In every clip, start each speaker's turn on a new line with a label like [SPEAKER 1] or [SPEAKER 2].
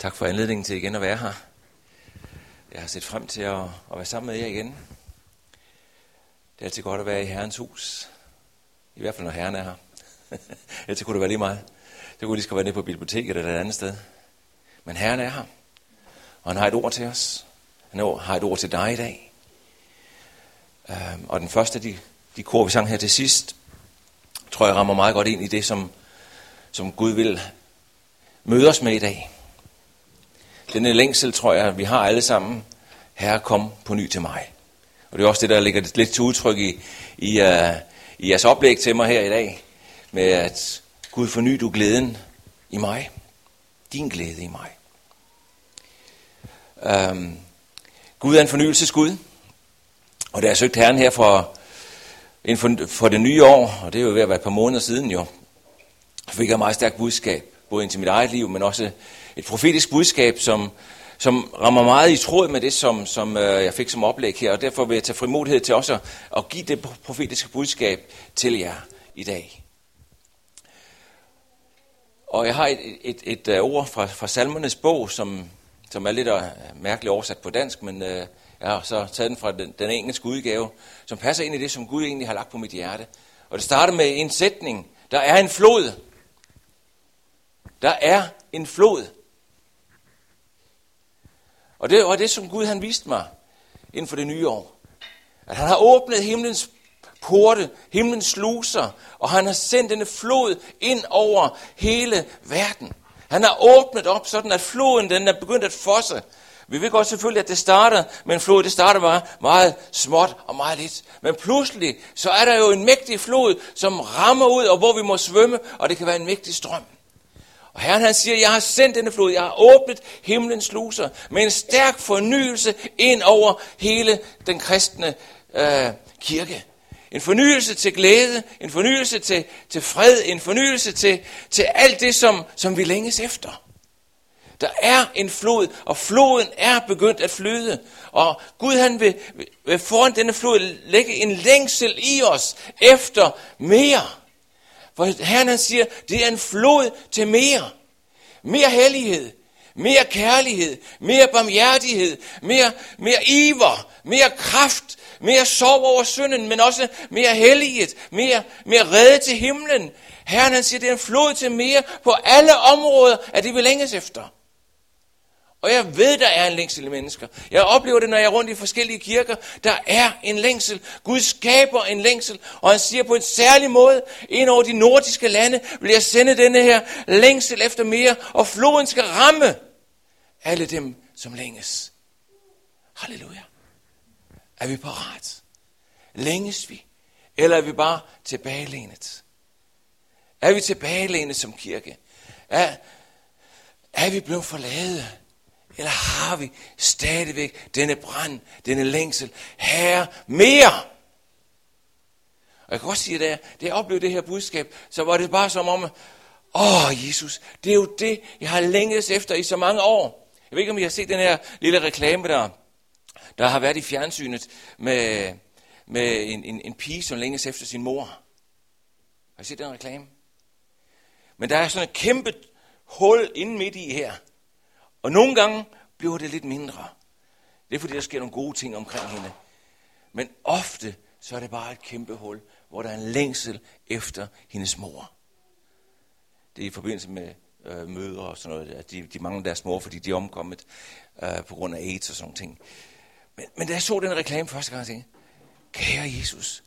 [SPEAKER 1] Tak for anledningen til igen at være her. Jeg har set frem til at, at være sammen med jer igen. Det er altid godt at være i Herrens hus. I hvert fald, når Herren er her. Ellers kunne det være lige meget. Det kunne lige skal være nede på biblioteket eller et andet sted. Men Herren er her. Og han har et ord til os. Han har et ord til dig i dag. Øhm, og den første af de, de kor, vi sang her til sidst, tror jeg rammer meget godt ind i det, som, som Gud vil møde os med i dag. Denne længsel, tror jeg, vi har alle sammen. Herre, kom på ny til mig. Og det er også det, der ligger lidt til udtryk i, i, uh, i jeres oplæg til mig her i dag. Med at Gud forny du glæden i mig. Din glæde i mig. Um, Gud er en fornyelsesgud. Og da jeg søgte Herren her for, for, for det nye år, og det er jo ved at være et par måneder siden jo, fik jeg et meget stærkt budskab, både ind til mit eget liv, men også et profetisk budskab, som, som rammer meget i tråd med det, som, som øh, jeg fik som oplæg her, og derfor vil jeg tage frimodighed til også at, at give det profetiske budskab til jer i dag. Og jeg har et, et, et, et ord fra, fra salmernes bog, som, som er lidt øh, mærkeligt oversat på dansk, men øh, jeg har så taget den fra den, den engelske udgave, som passer ind i det, som Gud egentlig har lagt på mit hjerte. Og det starter med en sætning. Der er en flod. Der er en flod. Og det var det, som Gud han viste mig inden for det nye år. At han har åbnet himlens porte, himlens sluser, og han har sendt denne flod ind over hele verden. Han har åbnet op, sådan at floden den er begyndt at fosse. Vi ved godt selvfølgelig, at det starter med en flod. Det starter bare meget småt og meget lidt. Men pludselig, så er der jo en mægtig flod, som rammer ud, og hvor vi må svømme, og det kan være en mægtig strøm. Og Herren han siger, jeg har sendt denne flod, jeg har åbnet himlens sluser med en stærk fornyelse ind over hele den kristne øh, kirke. En fornyelse til glæde, en fornyelse til, til fred, en fornyelse til, til alt det, som, som vi længes efter. Der er en flod, og floden er begyndt at flyde. Og Gud han vil, vil foran denne flod lægge en længsel i os efter mere. For Herren han siger, det er en flod til mere. Mere hellighed, mere kærlighed, mere barmhjertighed, mere, mere iver, mere kraft, mere sorg over synden, men også mere hellighed, mere, mere redde til himlen. Herren han siger, det er en flod til mere på alle områder, at det vi længes efter. Og jeg ved, der er en længsel i mennesker. Jeg oplever det, når jeg er rundt i forskellige kirker. Der er en længsel. Gud skaber en længsel. Og han siger på en særlig måde, ind over de nordiske lande, vil jeg sende denne her længsel efter mere. Og floden skal ramme alle dem, som længes. Halleluja. Er vi parat? Længes vi? Eller er vi bare tilbagelænet? Er vi tilbagelænet som kirke? Er, er vi blevet forladet? Eller har vi stadigvæk denne brand, denne længsel? Herre, mere! Og jeg kan også sige, at da jeg oplevede det her budskab, så var det bare som om, åh Jesus, det er jo det, jeg har længes efter i så mange år. Jeg ved ikke, om I har set den her lille reklame, der, der har været i fjernsynet med, med en, en, en pige, som længes efter sin mor. Har I set den reklame? Men der er sådan et kæmpe hul inde midt i her. Og nogle gange bliver det lidt mindre. Det er fordi, der sker nogle gode ting omkring hende. Men ofte så er det bare et kæmpe hul, hvor der er en længsel efter hendes mor. Det er i forbindelse med øh, møder og sådan noget. At de, de mangler deres mor, fordi de er omkommet øh, på grund af AIDS og sådan ting. Men, men da jeg så den reklame første gang, tænkte kære Jesus,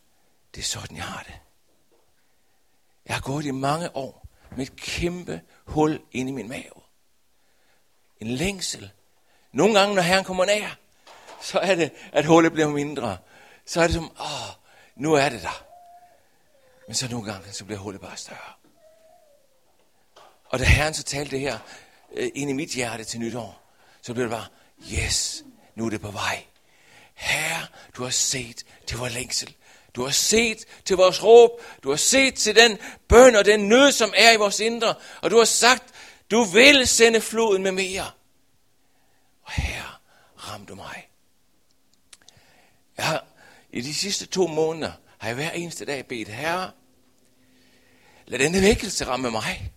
[SPEAKER 1] det er sådan, jeg har det. Jeg har gået i mange år med et kæmpe hul inde i min mave en længsel. Nogle gange, når Herren kommer nær, så er det, at hullet bliver mindre. Så er det som, åh, nu er det der. Men så nogle gange, så bliver hullet bare større. Og da Herren så talte det her øh, ind i mit hjerte til nytår, så blev det bare, yes, nu er det på vej. Herre, du har set til vores længsel. Du har set til vores råb. Du har set til den bøn og den nød, som er i vores indre. Og du har sagt, du vil sende floden med mere. Og her ram du mig. Jeg har, I de sidste to måneder har jeg hver eneste dag bedt, Herre, lad denne vækkelse ramme mig.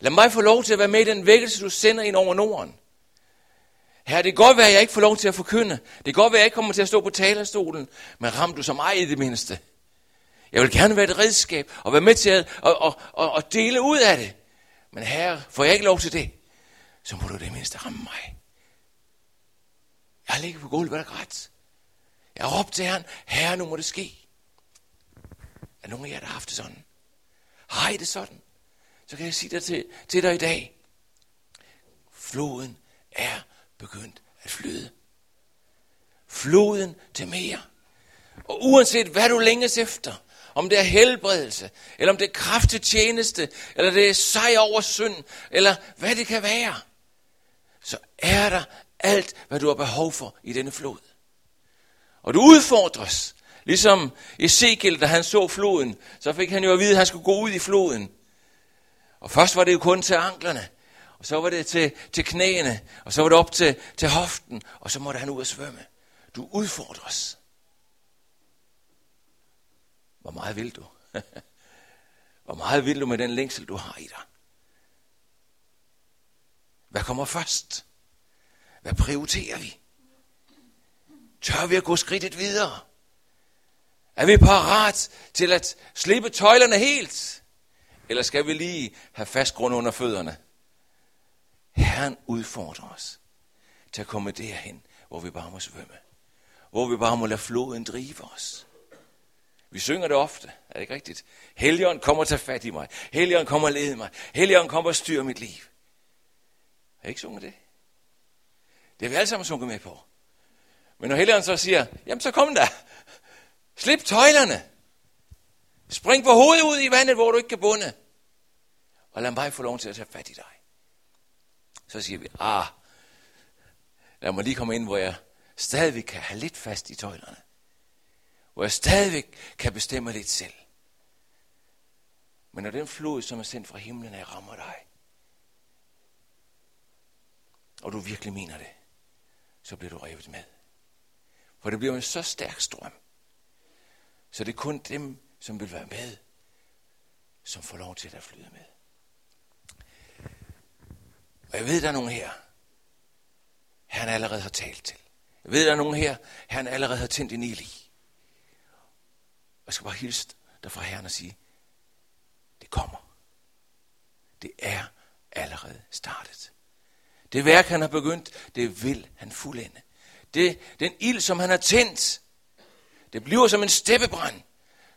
[SPEAKER 1] Lad mig få lov til at være med i den vækkelse, du sender ind over Norden. Herre, det kan godt være, at jeg ikke får lov til at forkynde. Det kan godt være, at jeg ikke kommer til at stå på talerstolen. Men ram du som mig i det mindste. Jeg vil gerne være et redskab og være med til at og, og, og, at dele ud af det. Men herre, får jeg ikke lov til det, så må du det mindste ramme mig. Jeg ligger på gulvet, og grædt. Jeg har råbt til Herren, herre, nu må det ske. Er nogen af jer, der har haft det sådan? Har I det sådan? Så kan jeg sige dig til, til dig i dag. Floden er begyndt at flyde. Floden til mere. Og uanset hvad du længes efter, om det er helbredelse, eller om det er kraft til tjeneste, eller det er sejr over synd, eller hvad det kan være, så er der alt, hvad du har behov for i denne flod. Og du udfordres, ligesom Ezekiel, da han så floden, så fik han jo at vide, at han skulle gå ud i floden. Og først var det jo kun til anklerne, og så var det til, til knæene, og så var det op til, til hoften, og så måtte han ud og svømme. Du udfordres. Hvor meget vil du? Hvor meget vil du med den længsel, du har i dig? Hvad kommer først? Hvad prioriterer vi? Tør vi at gå skridtet videre? Er vi parat til at slippe tøjlerne helt? Eller skal vi lige have fast grund under fødderne? Herren udfordrer os til at komme derhen, hvor vi bare må svømme. Hvor vi bare må lade floden drive os. Vi synger det ofte, er det ikke rigtigt? Helligånden kommer og tager fat i mig. Helligånden kommer og lede mig. Helligånden kommer og styre mit liv. Har I ikke sunget det? Det har vi alle sammen sunget med på. Men når Helligånden så siger, jamen så kom der. Slip tøjlerne. Spring på hovedet ud i vandet, hvor du ikke kan bunde. Og lad mig få lov til at tage fat i dig. Så siger vi, ah, lad mig lige komme ind, hvor jeg stadigvæk kan have lidt fast i tøjlerne. Hvor jeg stadigvæk kan bestemme lidt selv. Men når den flod, som er sendt fra himlen, er rammer dig, og du virkelig mener det, så bliver du revet med. For det bliver en så stærk strøm, så det er kun dem, som vil være med, som får lov til at flyde med. Og jeg ved, der er nogen her, han allerede har talt til. Jeg ved, der er nogen her, han allerede har tændt en ild i. Og jeg skal bare hilse dig fra Herren og sige, det kommer. Det er allerede startet. Det værk, han har begyndt, det vil han fuldende. Det, den ild, som han har tændt, det bliver som en steppebrand,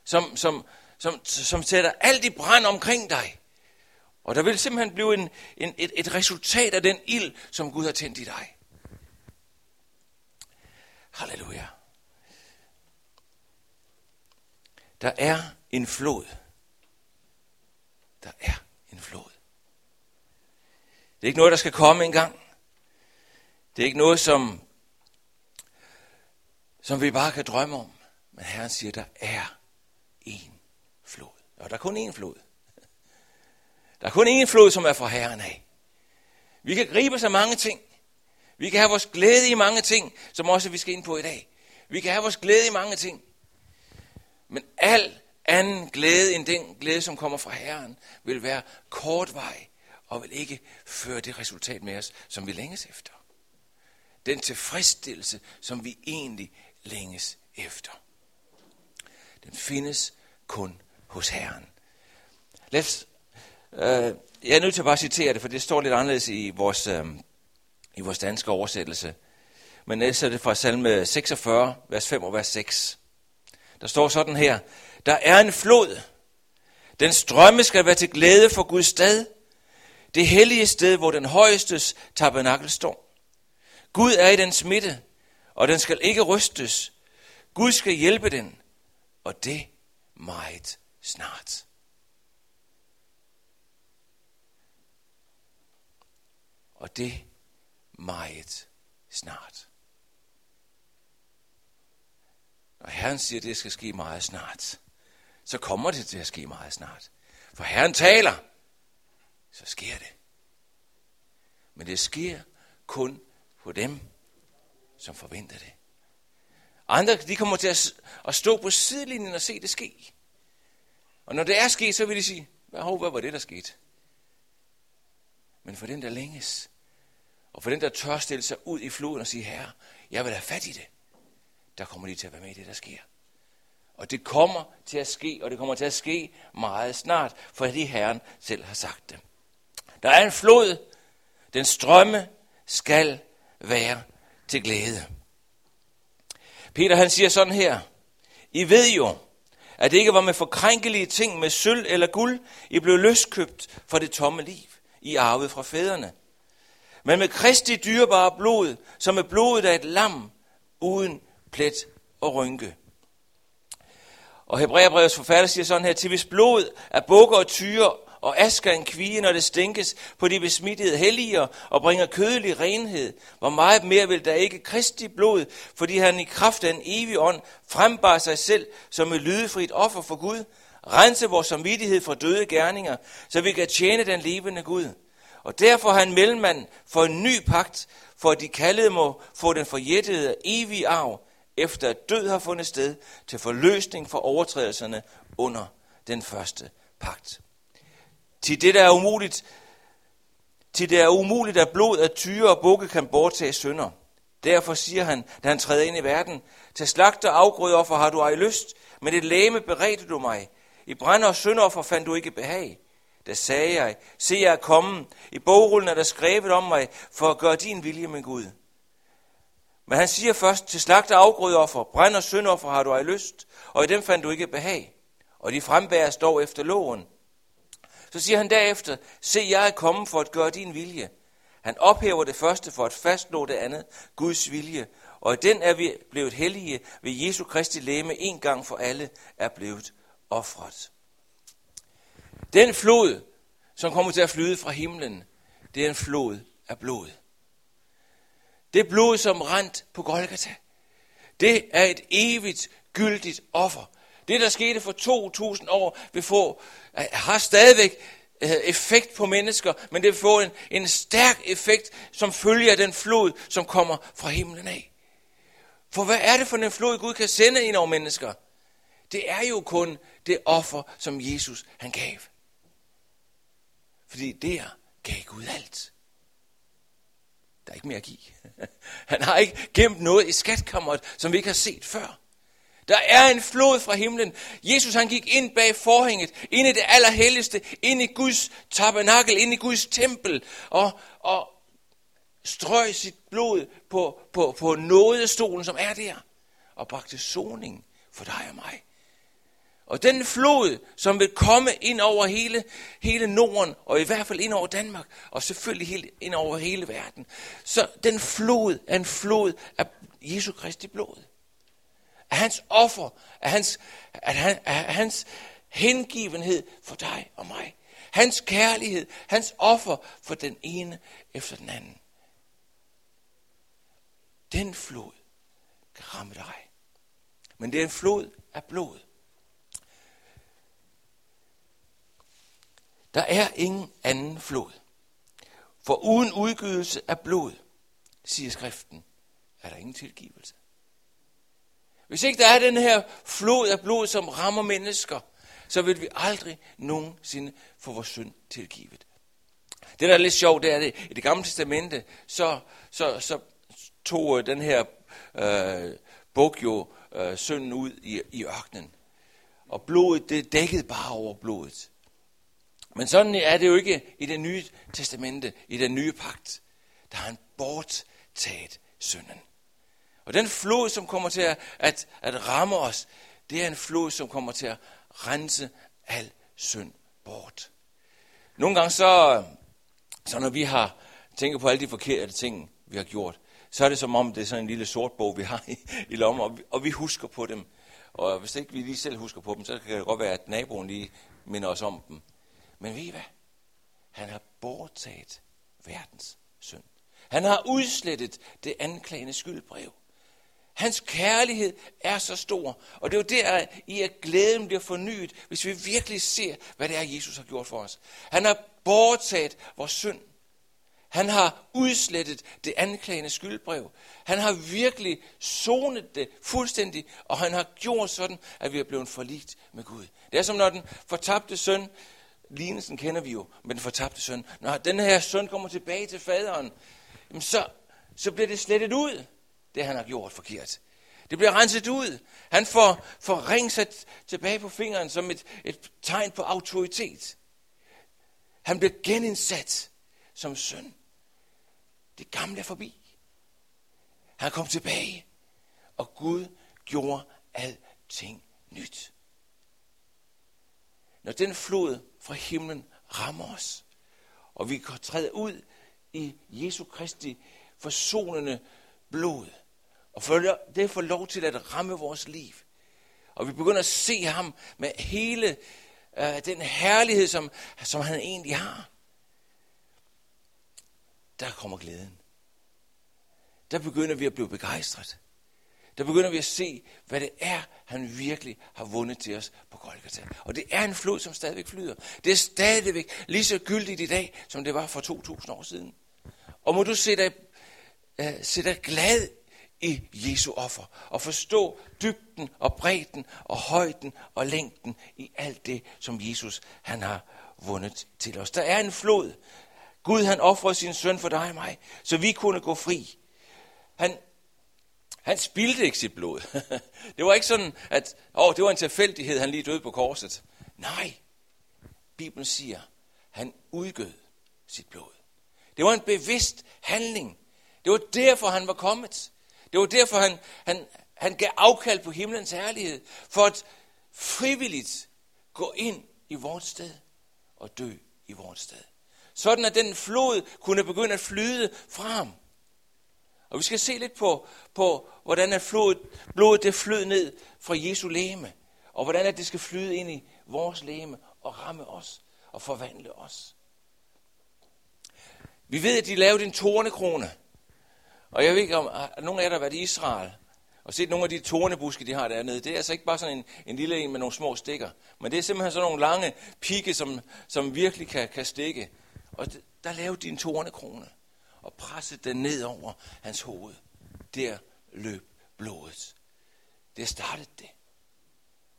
[SPEAKER 1] som, som, som, som sætter alt i brand omkring dig. Og der vil simpelthen blive en, en, et, et resultat af den ild, som Gud har tændt i dig. Halleluja. Der er en flod. Der er en flod. Det er ikke noget, der skal komme engang. Det er ikke noget, som, som vi bare kan drømme om. Men Herren siger, der er en flod. Og der er kun én flod. Der er kun én flod, som er fra Herren af. Vi kan gribe så mange ting. Vi kan have vores glæde i mange ting, som også vi skal ind på i dag. Vi kan have vores glæde i mange ting. Men al anden glæde end den glæde, som kommer fra Herren, vil være kort vej og vil ikke føre det resultat med os, som vi længes efter. Den tilfredsstillelse, som vi egentlig længes efter. Den findes kun hos Herren. Lad os, øh, jeg er nødt til at bare citere det, for det står lidt anderledes i vores, øh, i vores danske oversættelse. Men jeg det fra salme 46, vers 5 og vers 6. Der står sådan her. Der er en flod. Den strømme skal være til glæde for Guds stad. Det hellige sted, hvor den højestes tabernakel står. Gud er i den smitte, og den skal ikke rystes. Gud skal hjælpe den, og det meget snart. Og det meget snart. Når Herren siger, at det skal ske meget snart, så kommer det til at ske meget snart. For Herren taler, så sker det. Men det sker kun på dem, som forventer det. Andre de kommer til at stå på sidelinjen og se det ske. Og når det er sket, så vil de sige, hvad, hvad var det, der skete? men for den, der længes. Og for den, der tør stille sig ud i floden og sige, herre, jeg vil have fat i det. Der kommer de til at være med i det, der sker. Og det kommer til at ske, og det kommer til at ske meget snart, fordi Herren selv har sagt det. Der er en flod, den strømme skal være til glæde. Peter han siger sådan her, I ved jo, at det ikke var med forkrænkelige ting med sølv eller guld, I blev løskøbt for det tomme liv, I arvede fra fædrene. Men med Kristi dyrebare blod, som er blodet af et lam, uden plet og rynke. Og Hebræerbrevets forfatter siger sådan her, til hvis blod af bukker og tyre og asker en kvige, når det stinkes på de besmittede helliger og bringer kødelig renhed. Hvor meget mere vil der ikke Kristi blod, fordi han i kraft af en evig ånd frembar sig selv som et lydefrit offer for Gud, rense vores samvittighed fra døde gerninger, så vi kan tjene den levende Gud. Og derfor har han mellemmand for en ny pagt, for at de kaldede må få den forjættede evige arv, efter at død har fundet sted, til forløsning for overtrædelserne under den første pagt. Til det, der er umuligt, til det er umuligt, at blod af tyre og bukke kan bortage synder. Derfor siger han, da han træder ind i verden, til slagter afgrødeoffer har du ej lyst, men et læme beredte du mig. I brænder og syndoffer fandt du ikke behag. Da sagde jeg, se jeg er kommet. I bogrullen er der skrevet om mig, for at gøre din vilje med Gud. Men han siger først, til slagter afgrødeoffer, brænd og syndoffer har du ej lyst, og i dem fandt du ikke behag. Og de frembæres dog efter loven. Så siger han derefter, se jeg er kommet for at gøre din vilje. Han ophæver det første for at fastslå det andet, Guds vilje. Og i den er vi blevet hellige ved Jesu Kristi læme en gang for alle er blevet offret. Den flod, som kommer til at flyde fra himlen, det er en flod af blod. Det blod, som rent på Golgata, det er et evigt gyldigt offer. Det, der skete for 2000 år, vil få, øh, har stadigvæk øh, effekt på mennesker, men det vil få en, en stærk effekt, som følger den flod, som kommer fra himlen af. For hvad er det for en flod, Gud kan sende ind over mennesker? Det er jo kun det offer, som Jesus han gav. Fordi der gav Gud alt. Der er ikke mere at give. Han har ikke gemt noget i skatkammeret, som vi ikke har set før. Der er en flod fra himlen. Jesus han gik ind bag forhænget, ind i det allerhelligste, ind i Guds tabernakel, ind i Guds tempel, og, og strøg sit blod på, på, på nådestolen, som er der, og bragte soning for dig og mig. Og den flod, som vil komme ind over hele, hele Norden, og i hvert fald ind over Danmark, og selvfølgelig helt ind over hele verden. Så den flod er en flod af Jesu Kristi blod. Af hans offer, af hans, af, han, af hans hengivenhed for dig og mig. Hans kærlighed, hans offer for den ene efter den anden. Den flod kan ramme dig. Men det er en flod af blod. Der er ingen anden flod. For uden udgydelse af blod, siger skriften, er der ingen tilgivelse. Hvis ikke der er den her flod af blod, som rammer mennesker, så vil vi aldrig nogensinde få vores synd tilgivet. Det, der er lidt sjovt, det er det, i det gamle testamente, så, så, så tog øh, den her øh, buk jo øh, synden ud i, i ørkenen. Og blodet, det dækkede bare over blodet. Men sådan er det jo ikke i det nye testamente, i den nye pagt. Der har han borttaget synden. Og den flod, som kommer til at, at, at ramme os, det er en flod, som kommer til at rense al synd bort. Nogle gange så, så når vi har tænker på alle de forkerte ting, vi har gjort, så er det som om, det er sådan en lille sort bog, vi har i, i lommen, og vi, og vi husker på dem. Og hvis ikke vi lige selv husker på dem, så kan det godt være, at naboen lige minder os om dem. Men ved I hvad? Han har bortaget verdens synd. Han har udslettet det anklagende skyldbrev. Hans kærlighed er så stor, og det er jo der, i at glæden bliver fornyet, hvis vi virkelig ser, hvad det er, Jesus har gjort for os. Han har bortaget vores synd. Han har udslettet det anklagende skyldbrev. Han har virkelig sonet det fuldstændig, og han har gjort sådan, at vi er blevet forligt med Gud. Det er som når den fortabte søn lignelsen kender vi jo med den fortabte søn. Når den her søn kommer tilbage til faderen, jamen så, så bliver det slettet ud, det han har gjort forkert. Det bliver renset ud. Han får, får ring sat tilbage på fingeren som et, et tegn på autoritet. Han bliver genindsat som søn. Det gamle er forbi. Han kom tilbage, og Gud gjorde alting nyt. Når den flod fra himlen rammer os, og vi kan træde ud i Jesu Kristi forsonende blod, og for det får lov til at ramme vores liv, og vi begynder at se ham med hele øh, den herlighed, som, som han egentlig har, der kommer glæden. Der begynder vi at blive begejstret. Der begynder vi at se, hvad det er, han virkelig har vundet til os på Golgata. Og det er en flod, som stadigvæk flyder. Det er stadigvæk lige så gyldigt i dag, som det var for 2000 år siden. Og må du se dig, uh, se dig glad i Jesu offer, og forstå dybden og bredden og højden og længden i alt det, som Jesus han har vundet til os. Der er en flod. Gud han offrede sin søn for dig og mig, så vi kunne gå fri. Han, han spildte ikke sit blod. det var ikke sådan, at åh, det var en tilfældighed, han lige døde på korset. Nej, Bibelen siger, han udgød sit blod. Det var en bevidst handling. Det var derfor, han var kommet. Det var derfor, han, han, han gav afkald på himlens herlighed, for at frivilligt gå ind i vores sted og dø i vores sted. Sådan at den flod kunne begynde at flyde frem. Og vi skal se lidt på, på hvordan at flodet, blodet det flød ned fra Jesu læme, og hvordan at det skal flyde ind i vores læme og ramme os og forvandle os. Vi ved, at de lavede en tornekrone. Og jeg ved ikke, om nogen af jer, der har været i Israel, og set nogle af de tornebuske, de har dernede. Det er altså ikke bare sådan en, en lille en med nogle små stikker. Men det er simpelthen sådan nogle lange pigge, som, som virkelig kan, kan stikke. Og der lavede de en tornekrone og pressede den ned over hans hoved. Der løb blodet. Det startede det.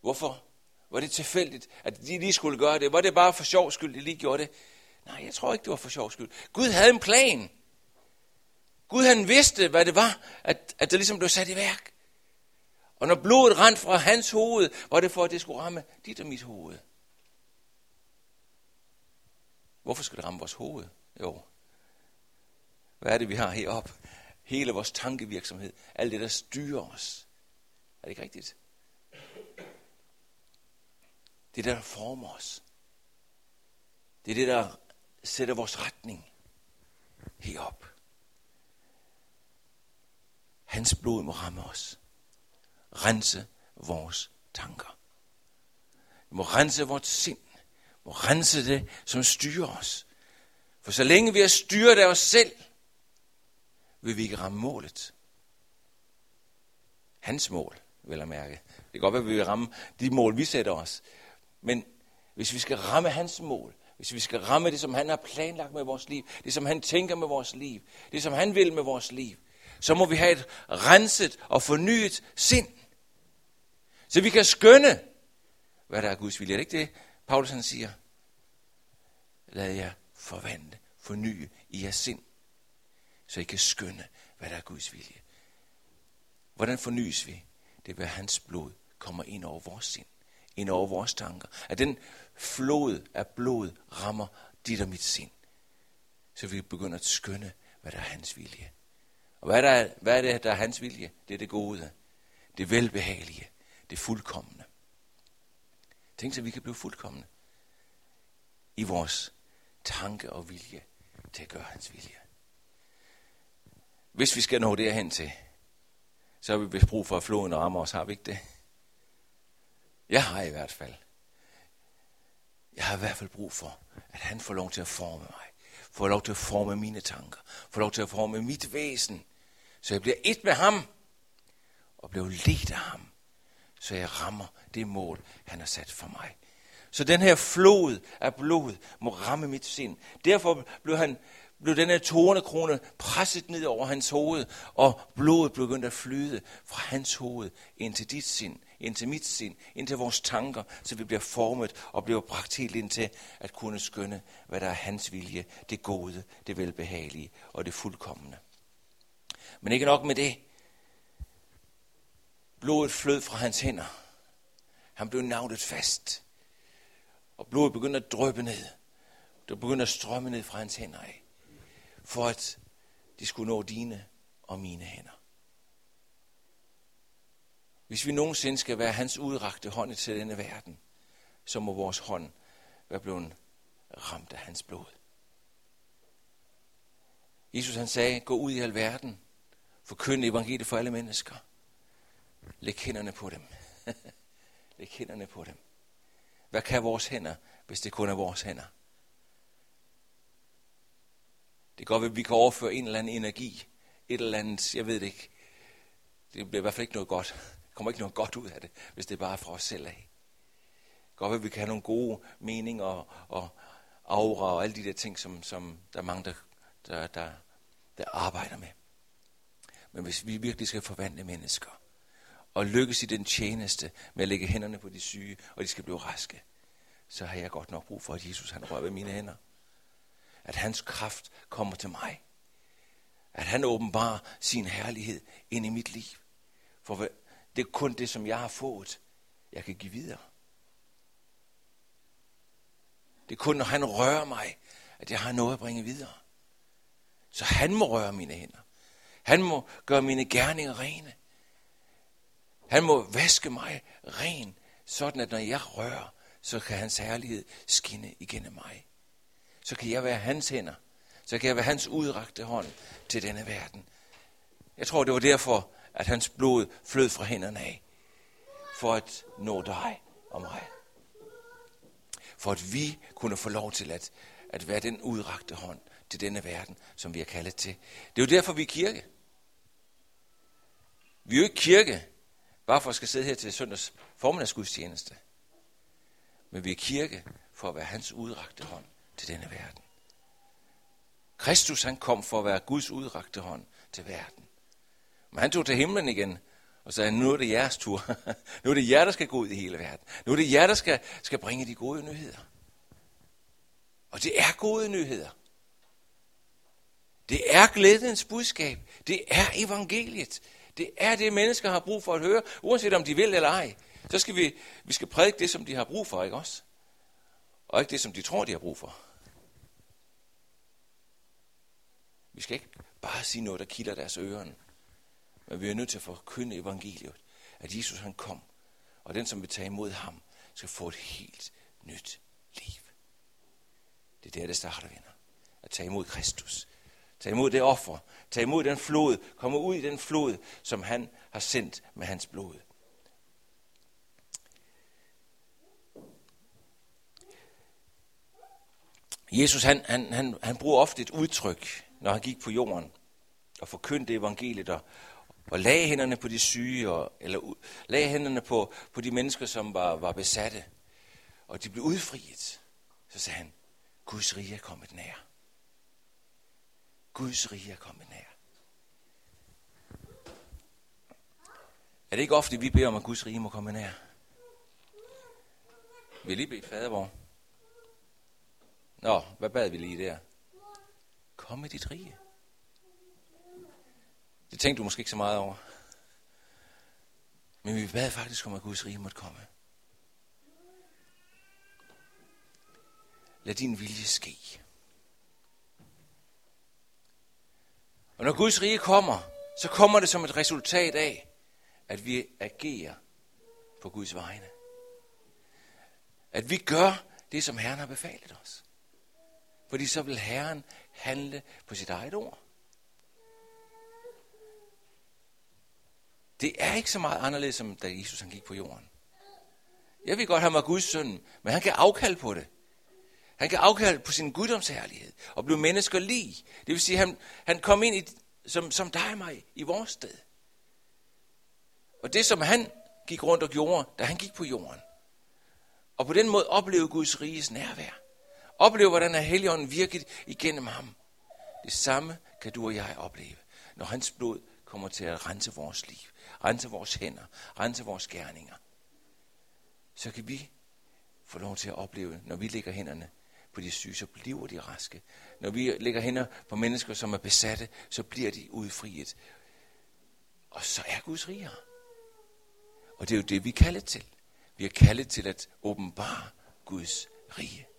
[SPEAKER 1] Hvorfor? Var det tilfældigt, at de lige skulle gøre det? Var det bare for sjov skyld, de lige gjorde det? Nej, jeg tror ikke, det var for sjov skyld. Gud havde en plan. Gud han vidste, hvad det var, at, at det ligesom blev sat i værk. Og når blodet rent fra hans hoved, var det for, at det skulle ramme dit og mit hoved. Hvorfor skulle det ramme vores hoved? Jo, hvad er det, vi har heroppe? Hele vores tankevirksomhed. Alt det, der styrer os. Er det ikke rigtigt? Det er det, der former os. Det er det, der sætter vores retning herop. Hans blod må ramme os. Rense vores tanker. Vi må rense vores sind. Vi må rense det, som styrer os. For så længe vi er styret af os selv, vil vi ikke ramme målet. Hans mål, vil jeg mærke. Det kan godt være, at vi vil ramme de mål, vi sætter os. Men hvis vi skal ramme hans mål, hvis vi skal ramme det, som han har planlagt med vores liv, det, som han tænker med vores liv, det, som han vil med vores liv, så må vi have et renset og fornyet sind. Så vi kan skønne, hvad der er Guds vilje. Er det ikke det, Paulus han siger? Lad jer forvandle, forny i jeres sind så I kan skønne, hvad der er Guds vilje. Hvordan fornyes vi? Det er, at hans blod kommer ind over vores sind, ind over vores tanker. At den flod af blod rammer dit og mit sind. Så vi begynder at skønne, hvad der er hans vilje. Og hvad, der er, hvad er det, der er hans vilje? Det er det gode, det velbehagelige, det fuldkommende. Tænk så, at vi kan blive fuldkommende i vores tanke og vilje til at gøre hans vilje. Hvis vi skal nå derhen til, så har vi vist brug for, at floden rammer os, har vi ikke det? Jeg har i hvert fald. Jeg har i hvert fald brug for, at han får lov til at forme mig. Får lov til at forme mine tanker. Får lov til at forme mit væsen. Så jeg bliver et med ham. Og bliver ledt af ham. Så jeg rammer det mål, han har sat for mig. Så den her flod af blod må ramme mit sind. Derfor blev han blev den her tornekrone presset ned over hans hoved, og blodet begyndte at flyde fra hans hoved ind til dit sind, ind til mit sind, ind til vores tanker, så vi bliver formet og bliver bragt helt ind til at kunne skønne, hvad der er hans vilje, det gode, det velbehagelige og det fuldkommende. Men ikke nok med det. Blodet flød fra hans hænder. Han blev navnet fast. Og blodet begyndte at drøbe ned. Det begyndte at strømme ned fra hans hænder af. For at de skulle nå dine og mine hænder. Hvis vi nogensinde skal være hans udrakte hånd til denne verden, så må vores hånd være blevet ramt af hans blod. Jesus han sagde, gå ud i al verden, forkynd evangeliet for alle mennesker. Læg hænderne på dem. Læg hænderne på dem. Hvad kan vores hænder, hvis det kun er vores hænder? Det kan godt at vi kan overføre en eller anden energi, et eller andet, jeg ved det ikke. Det bliver i hvert fald ikke noget godt. Der kommer ikke noget godt ud af det, hvis det er bare fra os selv af. Godt at vi kan have nogle gode meninger og, og aura og alle de der ting, som, som der er mange, der, der, der, der arbejder med. Men hvis vi virkelig skal forvandle mennesker, og lykkes i den tjeneste med at lægge hænderne på de syge, og de skal blive raske, så har jeg godt nok brug for, at Jesus han rører ved mine hænder. At hans kraft kommer til mig. At han åbenbarer sin herlighed ind i mit liv. For det er kun det, som jeg har fået, jeg kan give videre. Det er kun, når han rører mig, at jeg har noget at bringe videre. Så han må røre mine hænder. Han må gøre mine gerninger rene. Han må vaske mig ren, sådan at når jeg rører, så kan hans herlighed skinne igennem mig. Så kan jeg være hans hænder. Så kan jeg være hans udrakte hånd til denne verden. Jeg tror, det var derfor, at hans blod flød fra hænderne af. For at nå dig og mig. For at vi kunne få lov til at, at være den udrakte hånd til denne verden, som vi er kaldet til. Det er jo derfor, vi er kirke. Vi er jo ikke kirke, bare for at skal sidde her til søndags formiddagsgudstjeneste. Men vi er kirke for at være hans udrakte hånd til denne verden. Kristus han kom for at være Guds udrakte hånd til verden. Men han tog til himlen igen og sagde, nu er det jeres tur. nu er det jer, der skal gå ud i hele verden. Nu er det jer, der skal, skal bringe de gode nyheder. Og det er gode nyheder. Det er glædens budskab. Det er evangeliet. Det er det, mennesker har brug for at høre, uanset om de vil eller ej. Så skal vi, vi skal prædike det, som de har brug for, ikke også? Og ikke det, som de tror, de har brug for. Vi skal ikke bare sige noget, der kilder deres ører. Men vi er nødt til at forkynde evangeliet, at Jesus han kom, og den, som vil tage imod ham, skal få et helt nyt liv. Det er der, det starter, venner. At tage imod Kristus. Tag imod det offer. Tag imod den flod. Kom ud i den flod, som han har sendt med hans blod. Jesus han, han, han, han bruger ofte et udtryk, når han gik på jorden og forkyndte evangeliet og, og lagde hænderne på de syge, og, eller lagde hænderne på, på de mennesker, som var, var besatte, og de blev udfriet. Så sagde han, Guds rige er kommet nær. Guds rige er kommet nær. Er det ikke ofte, vi beder om, at Guds rige må komme nær? Vi lige bedt fadervor. Nå, hvad bad vi lige der? Kom i dit rige. Det tænkte du måske ikke så meget over. Men vi bad faktisk om, at Guds rige måtte komme. Lad din vilje ske. Og når Guds rige kommer, så kommer det som et resultat af, at vi agerer på Guds vegne. At vi gør det, som Herren har befalet os. Fordi så vil Herren handle på sit eget ord. Det er ikke så meget anderledes, som da Jesus han gik på jorden. Jeg vil godt, have mig Guds søn, men han kan afkalde på det. Han kan afkalde på sin guddomsherlighed og blive mennesker lige. Det vil sige, at han, han kom ind i, som, som dig og mig i vores sted. Og det, som han gik rundt og gjorde, da han gik på jorden. Og på den måde oplevede Guds riges nærvær. Oplev, hvordan er Helligånden virket igennem ham. Det samme kan du og jeg opleve, når hans blod kommer til at rense vores liv, rense vores hænder, rense vores gerninger. så kan vi få lov til at opleve, når vi lægger hænderne på de syge, så bliver de raske. Når vi lægger hænder på mennesker, som er besatte, så bliver de udfriet. Og så er Guds rigere. Og det er jo det, vi er kaldet til. Vi er kaldet til at åbenbare Guds rige.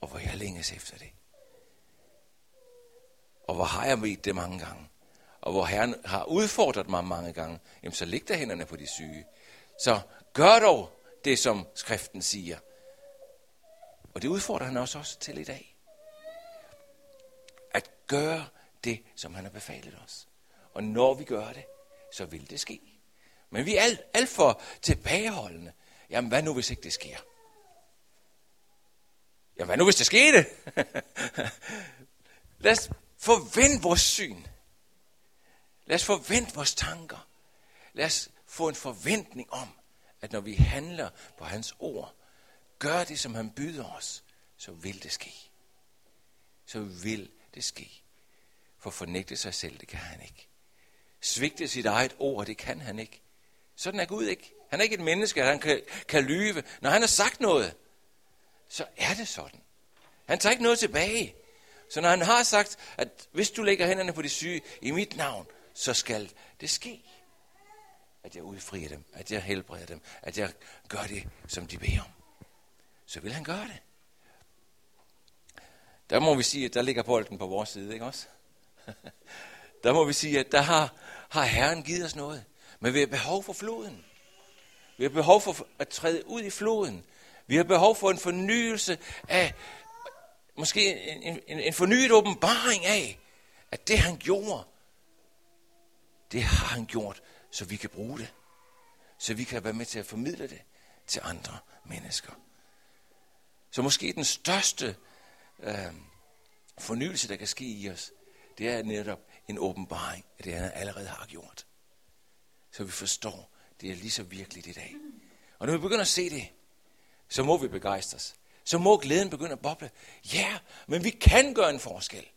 [SPEAKER 1] Og hvor jeg længes efter det. Og hvor har jeg mødt det mange gange. Og hvor Herren har udfordret mig mange gange. Jamen så læg der hænderne på de syge. Så gør dog det, som skriften siger. Og det udfordrer han også, også til i dag. At gøre det, som han har befalet os. Og når vi gør det, så vil det ske. Men vi er alt, alt for tilbageholdende. Jamen, hvad nu, hvis ikke det sker? Jamen, hvad nu, hvis det skete? Lad os forvente vores syn. Lad os forvente vores tanker. Lad os få en forventning om, at når vi handler på hans ord, gør det, som han byder os, så vil det ske. Så vil det ske. For fornægte sig selv, det kan han ikke. Svigte sit eget ord, det kan han ikke. Sådan er Gud ikke. Han er ikke et menneske, at han kan, kan lyve. Når han har sagt noget, så er det sådan. Han tager ikke noget tilbage. Så når han har sagt, at hvis du lægger hænderne på de syge i mit navn, så skal det ske. At jeg udfrier dem, at jeg helbreder dem, at jeg gør det, som de beder om. Så vil han gøre det. Der må vi sige, at der ligger bolden på vores side, ikke også? Der må vi sige, at der har, har Herren givet os noget. Men vi har behov for floden. Vi har behov for at træde ud i floden. Vi har behov for en fornyelse af, måske en, en, en fornyet åbenbaring af, at det han gjorde, det har han gjort, så vi kan bruge det. Så vi kan være med til at formidle det til andre mennesker. Så måske den største øh, fornyelse, der kan ske i os, det er netop en åbenbaring af det, han allerede har gjort. Så vi forstår, det er lige så virkeligt i dag. Og når vi begynder at se det, så må vi begejstres. Så må glæden begynde at boble. Ja, men vi kan gøre en forskel.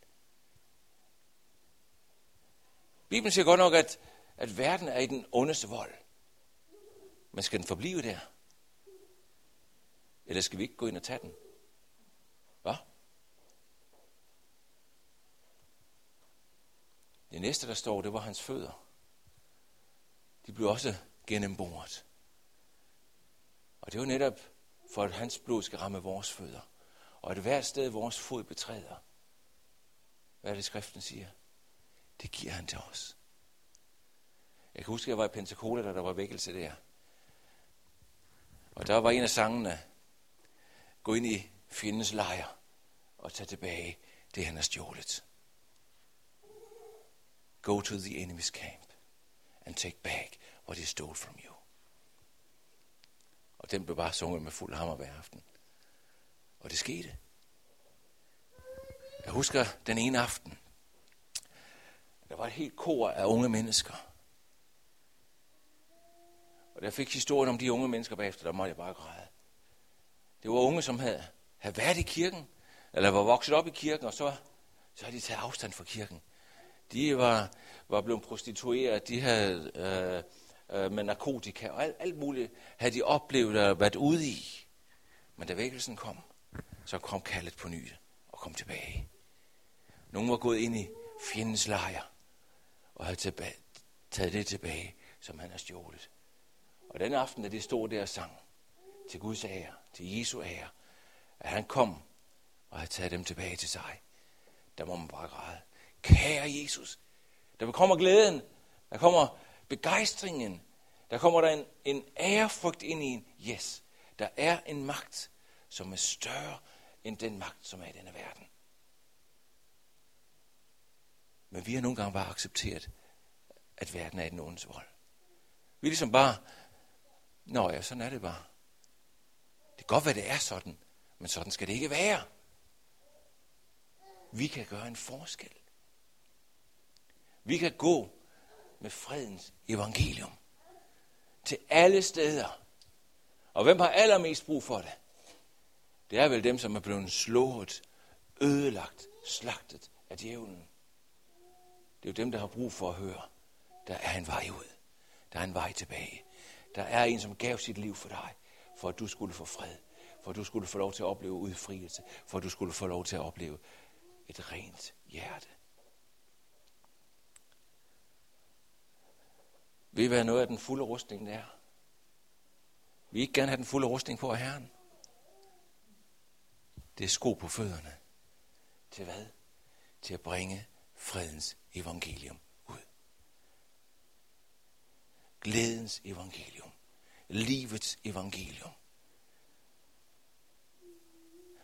[SPEAKER 1] Bibelen siger godt nok, at, at verden er i den ondeste vold. Men skal den forblive der? Eller skal vi ikke gå ind og tage den? Hvad? Det næste, der står, det var hans fødder. De blev også gennemboret. Og det var netop for, at hans blod skal ramme vores fødder. Og at hvert sted, vores fod betræder, hvad er det, skriften siger? Det giver han til os. Jeg kan huske, at jeg var i Pensacola, da der var vækkelse der. Og der var en af sangene, gå ind i fjendens lejr og tage tilbage det, han har stjålet. Go to the enemy's camp and take back what he stole from you. Og den blev bare sunget med fuld hammer hver aften. Og det skete. Jeg husker den ene aften. Der var et helt kor af unge mennesker. Og da jeg fik historien om de unge mennesker bagefter, der måtte jeg bare græde. Det var unge, som havde, havde været i kirken, eller var vokset op i kirken, og så, så havde de taget afstand fra kirken. De var, var blevet prostitueret, de havde øh, øh, med narkotika og alt, alt muligt, havde de oplevet og været ude i. Men da vækkelsen kom, så kom kaldet på ny og kom tilbage. Nogle var gået ind i fjendens lejr og havde tilbage, taget det tilbage, som han har stjålet. Og den aften, da de stod der og sang til Guds ære, til Jesu ære, at han kom og havde taget dem tilbage til sig, der må man bare græde. Kære Jesus, der kommer glæden, der kommer begejstringen, der kommer der en, en ærefrygt ind i en. Yes, der er en magt, som er større end den magt, som er i denne verden. Men vi har nogle gange bare accepteret, at verden er i den ondes vold. Vi er ligesom bare, nå ja, sådan er det bare. Det kan godt være, det er sådan, men sådan skal det ikke være. Vi kan gøre en forskel. Vi kan gå med fredens evangelium til alle steder. Og hvem har allermest brug for det? Det er vel dem, som er blevet slået, ødelagt, slagtet af djævlen. Det er jo dem, der har brug for at høre. Der er en vej ud. Der er en vej tilbage. Der er en, som gav sit liv for dig. for at du skulle få fred, for at du skulle få lov til at opleve udfrielse, for at du skulle få lov til at opleve et rent hjerte. Vil være noget af den fulde rustning, der er? Vi ikke gerne have den fulde rustning på af Herren? Det er sko på fødderne. Til hvad? Til at bringe fredens evangelium ud. Glædens evangelium. Livets evangelium.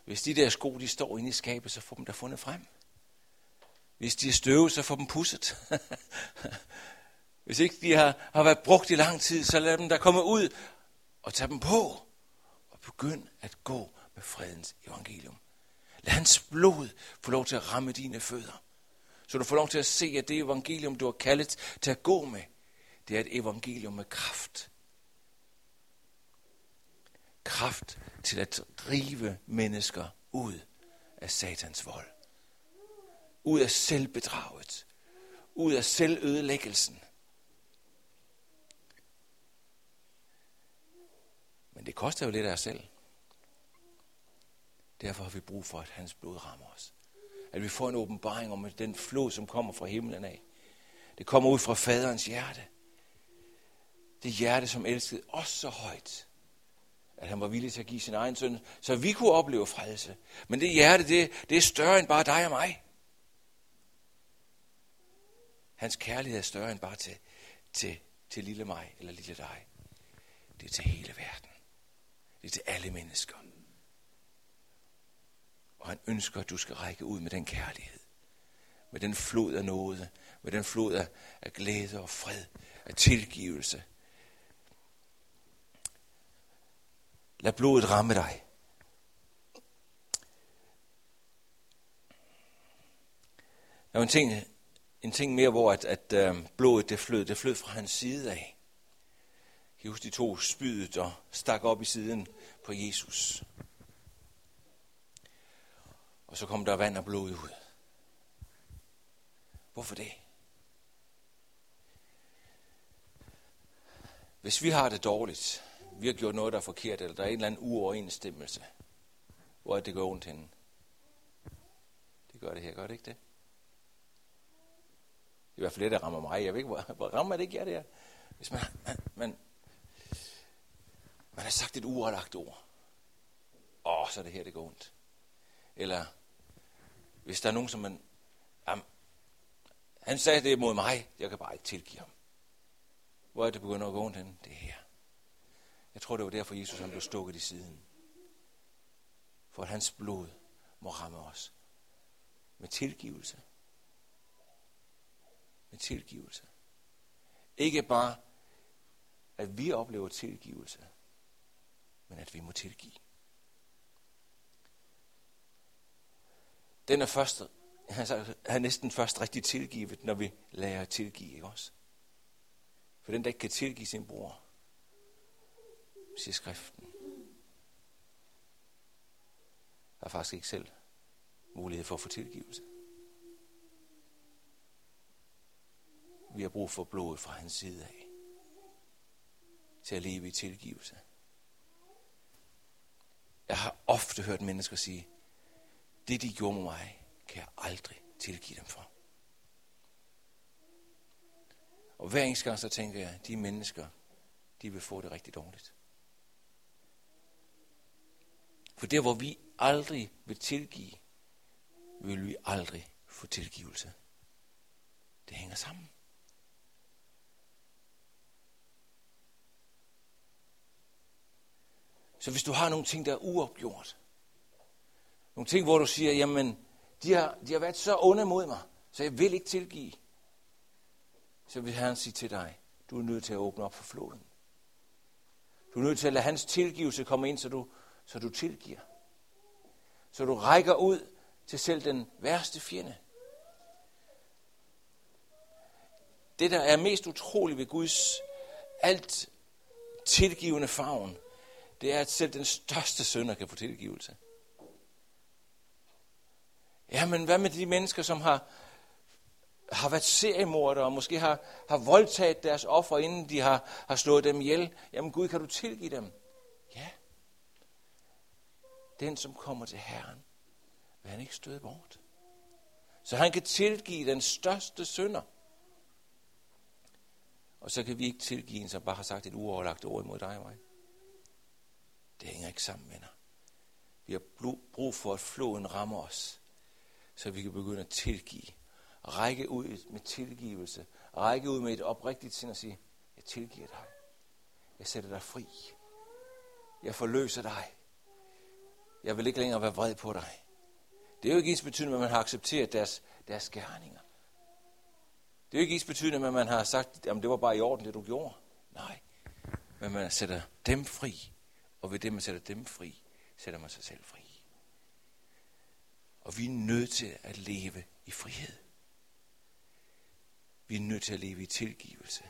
[SPEAKER 1] Hvis de der sko, de står inde i skabet, så får dem der fundet frem. Hvis de er støve, så får dem pusset. Hvis ikke de har, har været brugt i lang tid, så lad dem der komme ud og tage dem på. Og begynd at gå med fredens evangelium. Lad hans blod få lov til at ramme dine fødder. Så du får lov til at se, at det evangelium, du har kaldet til at gå med, det er et evangelium med kraft. Kraft til at drive mennesker ud af satans vold. Ud af selvbedraget. Ud af selvødelæggelsen. Men det koster jo lidt af os selv. Derfor har vi brug for, at hans blod rammer os. At vi får en åbenbaring om den flod, som kommer fra himlen af. Det kommer ud fra faderens hjerte. Det hjerte, som elskede os så højt, at han var villig til at give sin egen søn, så vi kunne opleve frelse. Men det hjerte, det, det er større end bare dig og mig. Hans kærlighed er større end bare til, til, til lille mig eller lille dig. Det er til hele verden. Det er til alle mennesker. Og han ønsker, at du skal række ud med den kærlighed. Med den flod af nåde. Med den flod af, af glæde og fred. Af tilgivelse. Lad blodet ramme dig. Der er en ting, en ting mere, hvor at, at øh, blodet det flød, det flød fra hans side af kan huske, de to spydet og stak op i siden på Jesus. Og så kom der vand og blod ud. Hvorfor det? Hvis vi har det dårligt, vi har gjort noget, der er forkert, eller der er en eller anden uoverensstemmelse, hvor er det går ondt henne? Det gør det her, gør det ikke det? Det er i hvert fald det, der rammer mig. Jeg ved ikke, hvor, hvor rammer det ikke jer her. Hvis man, man, man, har sagt et uoverlagt ord. Åh, så er det her, det går ondt. Eller hvis der er nogen, som man... Jamen, han sagde det mod mig, jeg kan bare ikke tilgive ham. Hvor er det begynder at gå ondt henne? Det er her. Jeg tror, det var derfor, Jesus han blev stukket i siden. For at hans blod må ramme os. Med tilgivelse. Med tilgivelse. Ikke bare, at vi oplever tilgivelse, men at vi må tilgive. Den er først, altså, er næsten først rigtig tilgivet, når vi lærer at tilgive, ikke også? For den, der ikke kan tilgive sin bror, siger skriften, har faktisk ikke selv mulighed for at få tilgivelse. Vi har brug for blodet fra hans side af, til at leve i tilgivelse. Jeg har ofte hørt mennesker sige, det de gjorde med mig, kan jeg aldrig tilgive dem for. Og hver eneste gang så tænker jeg, de mennesker, de vil få det rigtig dårligt. For der hvor vi aldrig vil tilgive, vil vi aldrig få tilgivelse. Det hænger sammen. Så hvis du har nogle ting, der er uopgjort, nogle ting, hvor du siger, jamen, de har, de har været så onde mod mig, så jeg vil ikke tilgive. Så vil Herren sige til dig, du er nødt til at åbne op for floden. Du er nødt til at lade hans tilgivelse komme ind, så du, så du tilgiver. Så du rækker ud til selv den værste fjende. Det, der er mest utroligt ved Guds alt tilgivende favn, det er, at selv den største sønder kan få tilgivelse. Jamen, hvad med de mennesker, som har, har været seriemordere, og måske har, har voldtaget deres offer, inden de har, har slået dem ihjel? Jamen, Gud, kan du tilgive dem? Ja, den som kommer til Herren, vil han ikke støde bort. Så han kan tilgive den største synder. Og så kan vi ikke tilgive en, som bare har sagt et uoverlagt ord imod dig og mig. Det hænger ikke sammen, venner. Vi har brug for, at floden rammer os, så vi kan begynde at tilgive. Række ud med tilgivelse. Række ud med et oprigtigt sind og sige, jeg tilgiver dig. Jeg sætter dig fri. Jeg forløser dig. Jeg vil ikke længere være vred på dig. Det er jo ikke ens betydende, at man har accepteret deres, deres gerninger. Det er jo ikke ens betydende, at man har sagt, at det var bare i orden, det du gjorde. Nej, men man sætter dem fri. Og ved det, man sætter dem fri, sætter man sig selv fri. Og vi er nødt til at leve i frihed. Vi er nødt til at leve i tilgivelse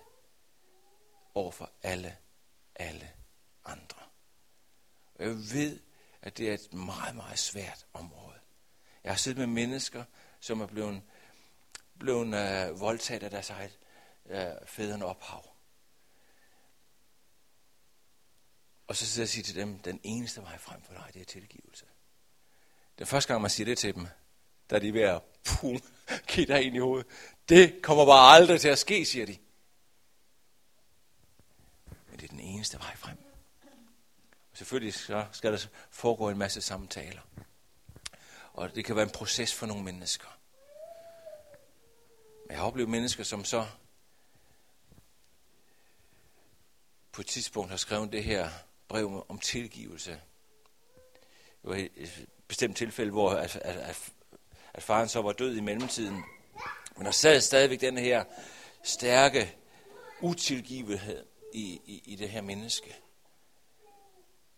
[SPEAKER 1] over for alle, alle andre. Og jeg ved, at det er et meget, meget svært område. Jeg har siddet med mennesker, som er blevet, blevet øh, voldtaget af deres eget øh, fædrende ophav. Og så sidder jeg og siger til dem, den eneste vej frem for dig, det er tilgivelse. Den første gang, man siger det til dem, der er de ved at pum, give dig ind i hovedet. Det kommer bare aldrig til at ske, siger de. Men det er den eneste vej frem. Og selvfølgelig så skal der foregå en masse samtaler. Og det kan være en proces for nogle mennesker. Men jeg har oplevet mennesker, som så på et tidspunkt har skrevet det her brev om tilgivelse. Det var et bestemt tilfælde, hvor at, at, at, at faren så var død i mellemtiden. Men der sad stadigvæk den her stærke utilgivelighed i, i, i det her menneske.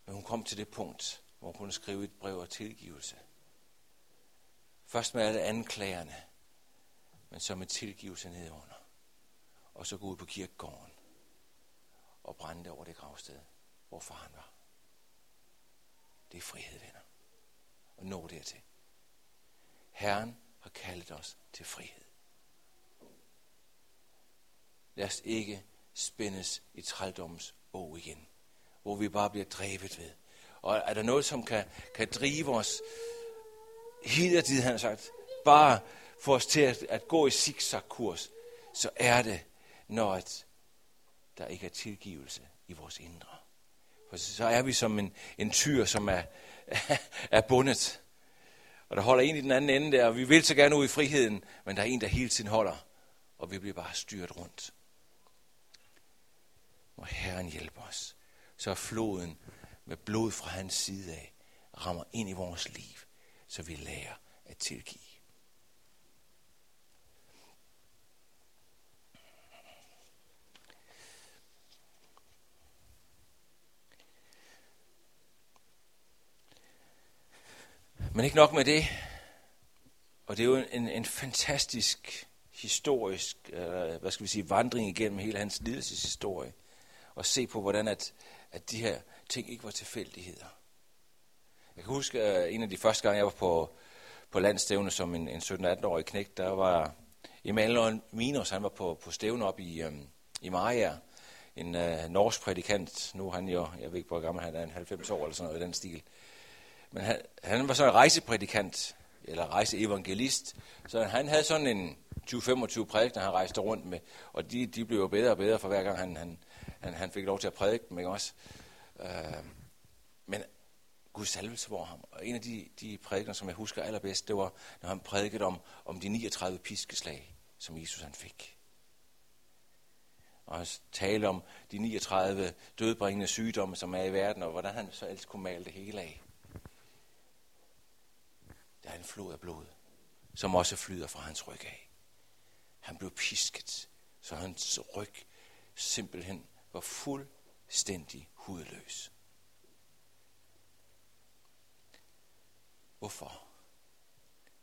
[SPEAKER 1] Men hun kom til det punkt, hvor hun kunne skrive et brev af tilgivelse. Først med alle anklagerne, men så med tilgivelse nedunder. Og så gå ud på kirkegården og brænde over det gravsted, hvor faren var. Det er frihed, venner. Og nå dertil. Herren har kaldet os til frihed. Lad os ikke spændes i trældommens å igen, hvor vi bare bliver drevet ved. Og er der noget, som kan, kan drive os hele tiden, han har sagt, bare få os til at, at gå i zigzag-kurs, så er det, når at der ikke er tilgivelse i vores indre. For så er vi som en, en tyr, som er, er bundet. Og der holder en i den anden ende der, og vi vil så gerne ud i friheden, men der er en, der hele tiden holder, og vi bliver bare styrt rundt. Må Herren hjælpe os, så floden med blod fra hans side af rammer ind i vores liv, så vi lærer at tilgive. Men ikke nok med det. Og det er jo en, en fantastisk historisk, eller hvad skal vi sige, vandring igennem hele hans lidelseshistorie. Og se på, hvordan at, at de her ting ikke var tilfældigheder. Jeg kan huske, at en af de første gange, jeg var på, på landstævne som en, en 17-18-årig knægt, der var Emanuel Minos, han var på, på stævne op i, øhm, i Maja, en øh, norsk prædikant. Nu er han jo, jeg ved ikke, hvor gammel han er, en 90 år eller sådan noget i den stil. Men han, han var så en rejseprædikant, eller rejseevangelist, så han havde sådan en 20-25 prædikner, han rejste rundt med, og de, de blev jo bedre og bedre for hver gang han, han, han, han fik lov til at prædike dem, ikke også? Øh, men Guds salvelse var ham. Og en af de, de prædikner, som jeg husker allerbedst, det var, når han prædikede om, om de 39 piskeslag, som Jesus han fik. Og han talte om de 39 dødbringende sygdomme, som er i verden, og hvordan han så ellers kunne male det hele af. Der er en flod af blod, som også flyder fra hans ryg af. Han blev pisket, så hans ryg simpelthen var fuldstændig hudløs. Hvorfor?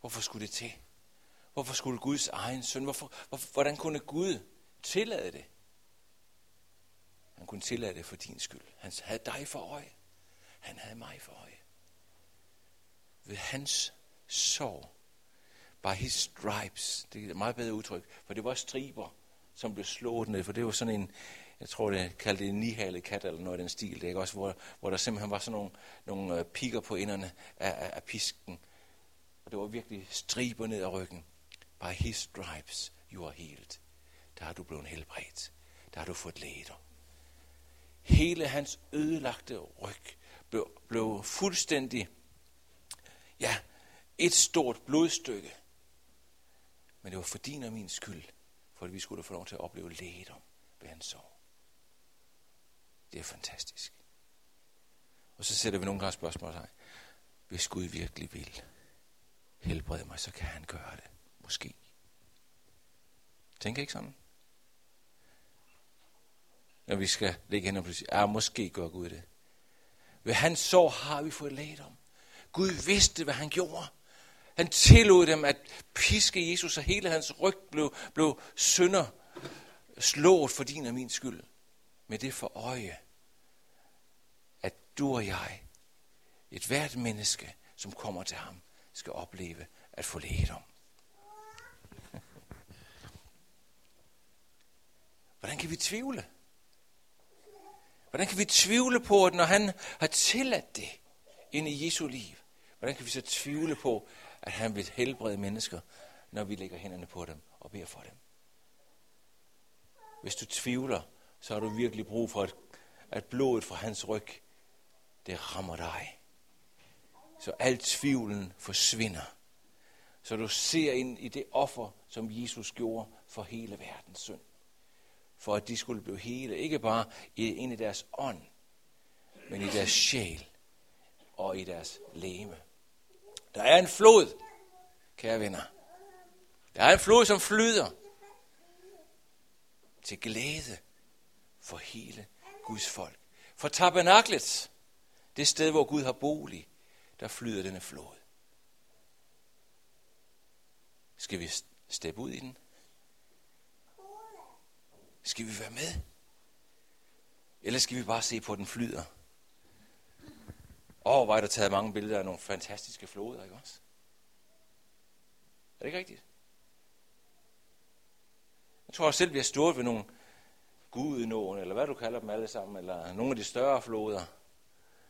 [SPEAKER 1] Hvorfor skulle det til? Hvorfor skulle Guds egen søn? Hvorfor, hvor, hvordan kunne Gud tillade det? Han kunne tillade det for din skyld. Han havde dig for øje. Han havde mig for øje. Ved hans sår. by his stripes, det er et meget bedre udtryk, for det var striber, som blev slået ned, for det var sådan en, jeg tror det kaldte det en nihalet kat eller noget af den stil, det, ikke? Også, hvor, hvor der simpelthen var sådan nogle, nogle øh, pikker pigger på inderne af, af, af pisken. Og det var virkelig striber ned ad ryggen. By his stripes you are healed. Der har du blevet helbredt. Der har du fået læger. Hele hans ødelagte ryg blev, blev fuldstændig, ja, et stort blodstykke. Men det var for din og min skyld, for at vi skulle få lov til at opleve lægedom ved hans sorg. Det er fantastisk. Og så sætter vi nogle gange spørgsmål sig. Hvis Gud virkelig vil helbrede mig, så kan han gøre det. Måske. Tænker ikke sådan? Når vi skal lægge hen og sige, ja, måske gør Gud det. Ved hans sorg har vi fået lægedom. Gud vidste, hvad han gjorde. Han tillod dem at piske Jesus, og hele hans ryg blev, blev sønder slået for din og min skyld. Med det for øje, at du og jeg, et hvert menneske, som kommer til ham, skal opleve at få lægedom. Hvordan kan vi tvivle? Hvordan kan vi tvivle på, at når han har tilladt det ind i Jesu liv, hvordan kan vi så tvivle på, at han vil helbrede mennesker, når vi lægger hænderne på dem og beder for dem? Hvis du tvivler, så har du virkelig brug for, at, at blodet fra hans ryg, det rammer dig. Så al tvivlen forsvinder. Så du ser ind i det offer, som Jesus gjorde for hele verdens synd for at de skulle blive hele, ikke bare ind i deres ånd, men i deres sjæl og i deres læme. Der er en flod, kære venner. Der er en flod, som flyder til glæde for hele Guds folk. For tabernaklet, det sted, hvor Gud har bolig, der flyder denne flod. Skal vi steppe ud i den? Skal vi være med? Eller skal vi bare se på, at den flyder? Åh, oh, hvor er der taget mange billeder af nogle fantastiske floder, ikke også? Er det ikke rigtigt? Jeg tror selv, vi har stået ved nogle Gudenåen, eller hvad du kalder dem alle sammen, eller nogle af de større floder,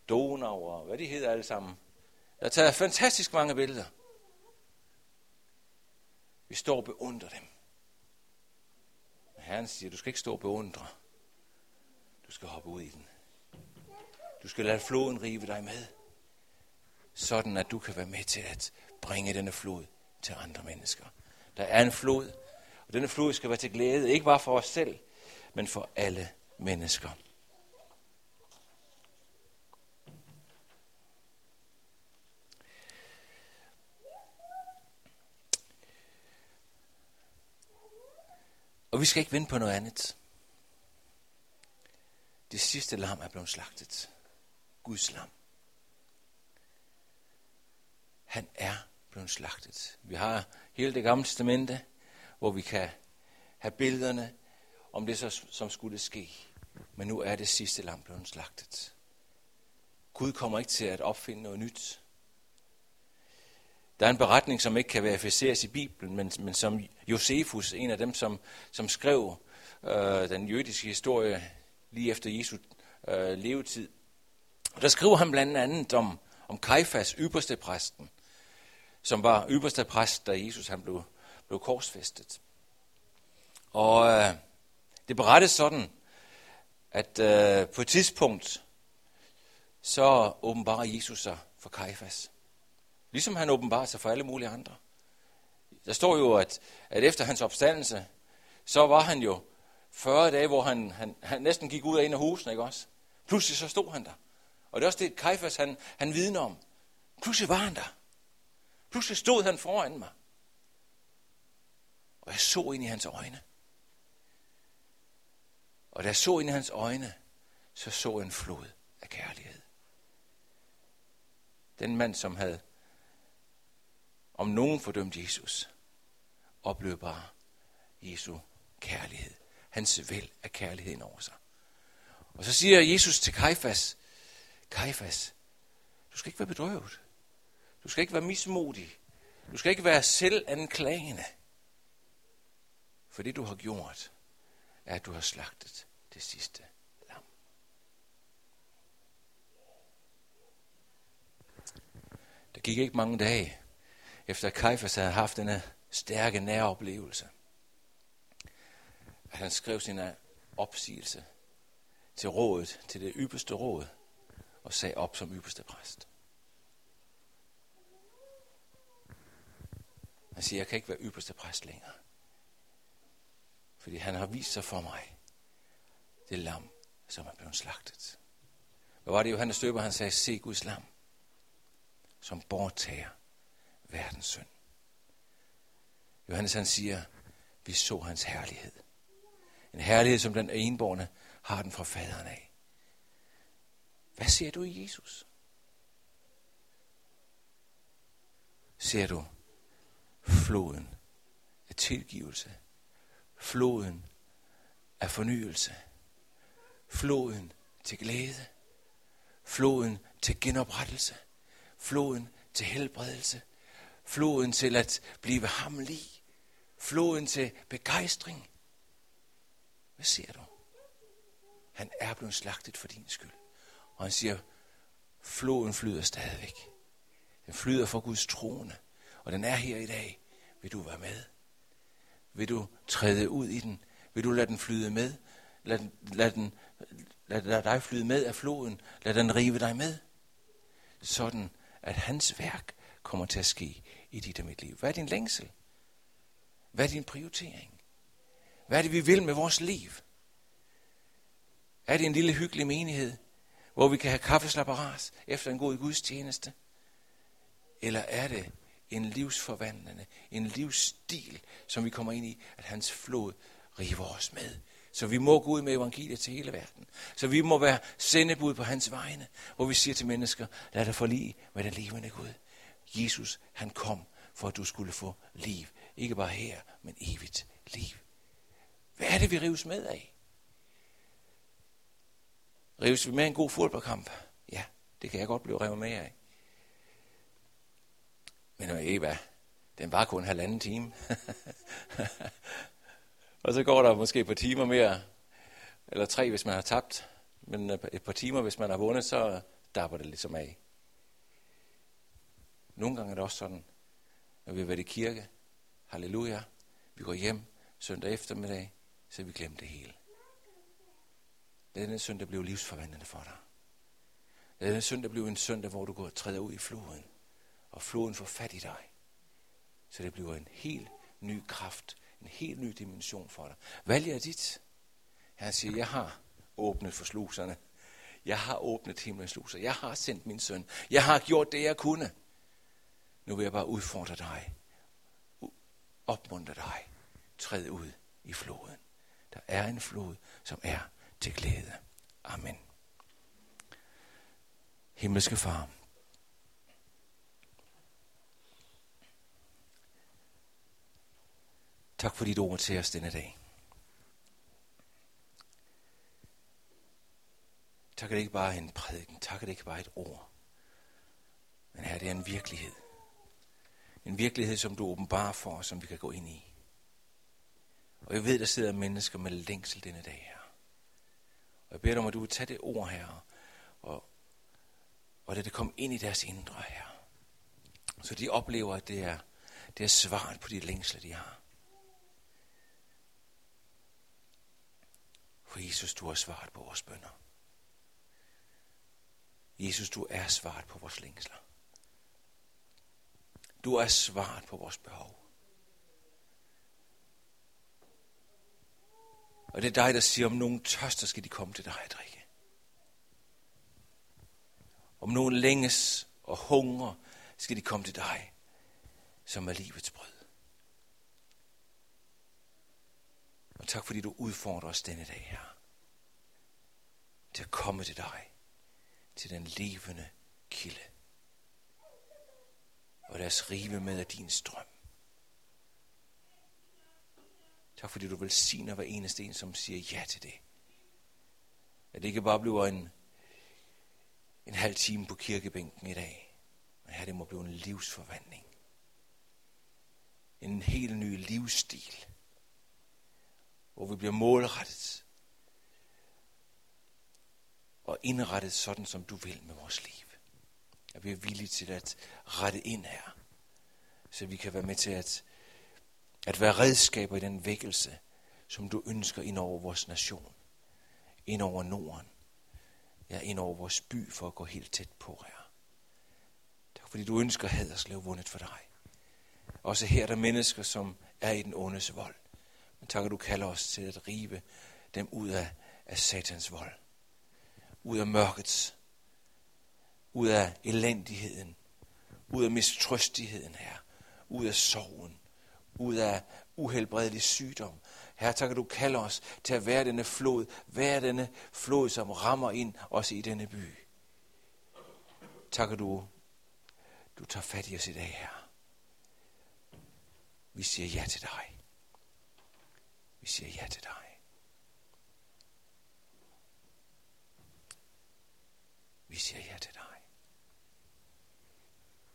[SPEAKER 1] Donau og hvad de hedder alle sammen. Der er taget fantastisk mange billeder. Vi står og beundrer dem. Herren siger, du skal ikke stå og beundre. Du skal hoppe ud i den. Du skal lade floden rive dig med. Sådan at du kan være med til at bringe denne flod til andre mennesker. Der er en flod, og denne flod skal være til glæde, ikke bare for os selv, men for alle mennesker. Og vi skal ikke vente på noget andet. Det sidste lam er blevet slagtet. Guds lam. Han er blevet slagtet. Vi har hele det gamle testamente, hvor vi kan have billederne om det, som skulle ske. Men nu er det sidste lam blevet slagtet. Gud kommer ikke til at opfinde noget nyt. Der er en beretning, som ikke kan verificeres i Bibelen, men, men som Josefus, en af dem, som, som skrev øh, den jødiske historie lige efter Jesu øh, levetid. Og der skriver han blandt andet om, om Kajfas, ypperste præsten, som var ypperste præst, da Jesus han blev, blev korsfæstet. Og øh, det berettes sådan, at øh, på et tidspunkt, så åbenbarer Jesus sig for Kajfas. Ligesom han åbenbarer sig for alle mulige andre. Der står jo, at, at efter hans opstandelse, så var han jo 40 dage, hvor han, han, han næsten gik ud af en af husene, ikke også? Pludselig så stod han der. Og det er også det, Kajfas han, han vidner om. Pludselig var han der. Pludselig stod han foran mig. Og jeg så ind i hans øjne. Og da jeg så ind i hans øjne, så så jeg en flod af kærlighed. Den mand, som havde om nogen fordømte Jesus, oplevede bare Jesu kærlighed. Hans vel af kærligheden over sig. Og så siger Jesus til Kajfas, Kajfas, du skal ikke være bedrøvet. Du skal ikke være mismodig. Du skal ikke være selvanklagende. For det du har gjort, er, at du har slagtet det sidste lam. Der gik ikke mange dage, efter Kajfas havde haft denne stærke næroplevelse, at han skrev sin opsigelse til rådet, til det ypperste råd, og sagde op som ypperste præst. Han siger, jeg kan ikke være ypperste præst længere. Fordi han har vist sig for mig, det lam, som er blevet slagtet. Hvad var det, Johannes Støber, han sagde, se Guds lam, som borttager verdens synd. Johannes han siger, vi så hans herlighed. En herlighed, som den enborne har den fra faderen af. Hvad ser du i Jesus? Ser du floden af tilgivelse, floden af fornyelse, floden til glæde, floden til genoprettelse, floden til helbredelse, floden til at blive ham lig, floden til begejstring. Hvad ser du? Han er blevet slagtet for din skyld. Og han siger, floden flyder stadigvæk. Den flyder for Guds trone. Og den er her i dag. Vil du være med? Vil du træde ud i den? Vil du lade den flyde med? Lad, den, lad, den, lad, lad dig flyde med af floden. Lad den rive dig med. Sådan, at hans værk kommer til at ske i dit og mit liv. Hvad er din længsel? Hvad er din prioritering? Hvad er det, vi vil med vores liv? Er det en lille hyggelig menighed, hvor vi kan have kaffeslapperas efter en god gudstjeneste? Eller er det en livsforvandlende, en livsstil, som vi kommer ind i, at hans flod river os med. Så vi må gå ud med evangeliet til hele verden. Så vi må være sendebud på hans vegne, hvor vi siger til mennesker, lad dig forlige med den levende Gud. Jesus, han kom, for at du skulle få liv. Ikke bare her, men evigt liv. Hvad er det, vi rives med af? Rives vi med en god fodboldkamp? Ja, det kan jeg godt blive revet med af. Men ved hvad? Den var kun en halvanden time. og så går der måske et par timer mere, eller tre, hvis man har tabt. Men øh, et par timer, hvis man har vundet, så dapper det ligesom af. Nogle gange er det også sådan, når vi har været i kirke, halleluja, vi går hjem søndag eftermiddag, så vi glemt det hele. Denne søndag blev livsforvandlende for dig. Denne søndag blev en søndag, hvor du går og træder ud i floden og floden får fat i dig. Så det bliver en helt ny kraft, en helt ny dimension for dig. Valget er dit. Han siger, jeg har åbnet for sluserne. Jeg har åbnet himlens sluser. Jeg har sendt min søn. Jeg har gjort det, jeg kunne. Nu vil jeg bare udfordre dig. Opmuntre dig. Træd ud i floden. Der er en flod, som er til glæde. Amen. Himmelske far, Tak for dit ord til os denne dag. Tak, at det ikke bare er en prædiken. Tak, at det ikke bare er et ord. Men her det er en virkelighed. En virkelighed, som du åbenbarer for os, som vi kan gå ind i. Og jeg ved, der sidder mennesker med længsel denne dag her. Og jeg beder dig om, at du vil tage det ord her, og, og lad det komme ind i deres indre her. Så de oplever, at det er, det er svaret på de længsler, de har. For Jesus, du har svaret på vores bønder. Jesus, du er svaret på vores længsler. Du er svaret på vores behov. Og det er dig, der siger, om nogen tørster, skal de komme til dig at drikke. Om nogen længes og hunger, skal de komme til dig, som er livets brød. Og tak fordi du udfordrer os denne dag her. Til at komme til dig. Til den levende kilde. Og lad os rive med af din strøm. Tak fordi du velsigner hver eneste en, som siger ja til det. At det ikke bare bliver en, en halv time på kirkebænken i dag. Men her det må blive en livsforvandling. En helt ny livsstil hvor vi bliver målrettet og indrettet sådan, som du vil med vores liv. At vi er villige til at rette ind her, så vi kan være med til at, at være redskaber i den vækkelse, som du ønsker ind over vores nation, ind over Norden, ja, ind over vores by for at gå helt tæt på, her. Tak fordi du ønsker Haderslev vundet for dig. Også her er der mennesker, som er i den ondes vold. Men tak, at du kalder os til at rive dem ud af, af satans vold. Ud af mørkets. Ud af elendigheden. Ud af mistrøstigheden her. Ud af sorgen. Ud af uhelbredelig sygdom. Her tak, at du kalder os til at være denne flod. Være denne flod, som rammer ind os i denne by. Tak, at du, du tager fat i os i dag her. Vi siger ja til dig. Vi siger ja til dig. Vi siger ja til dig.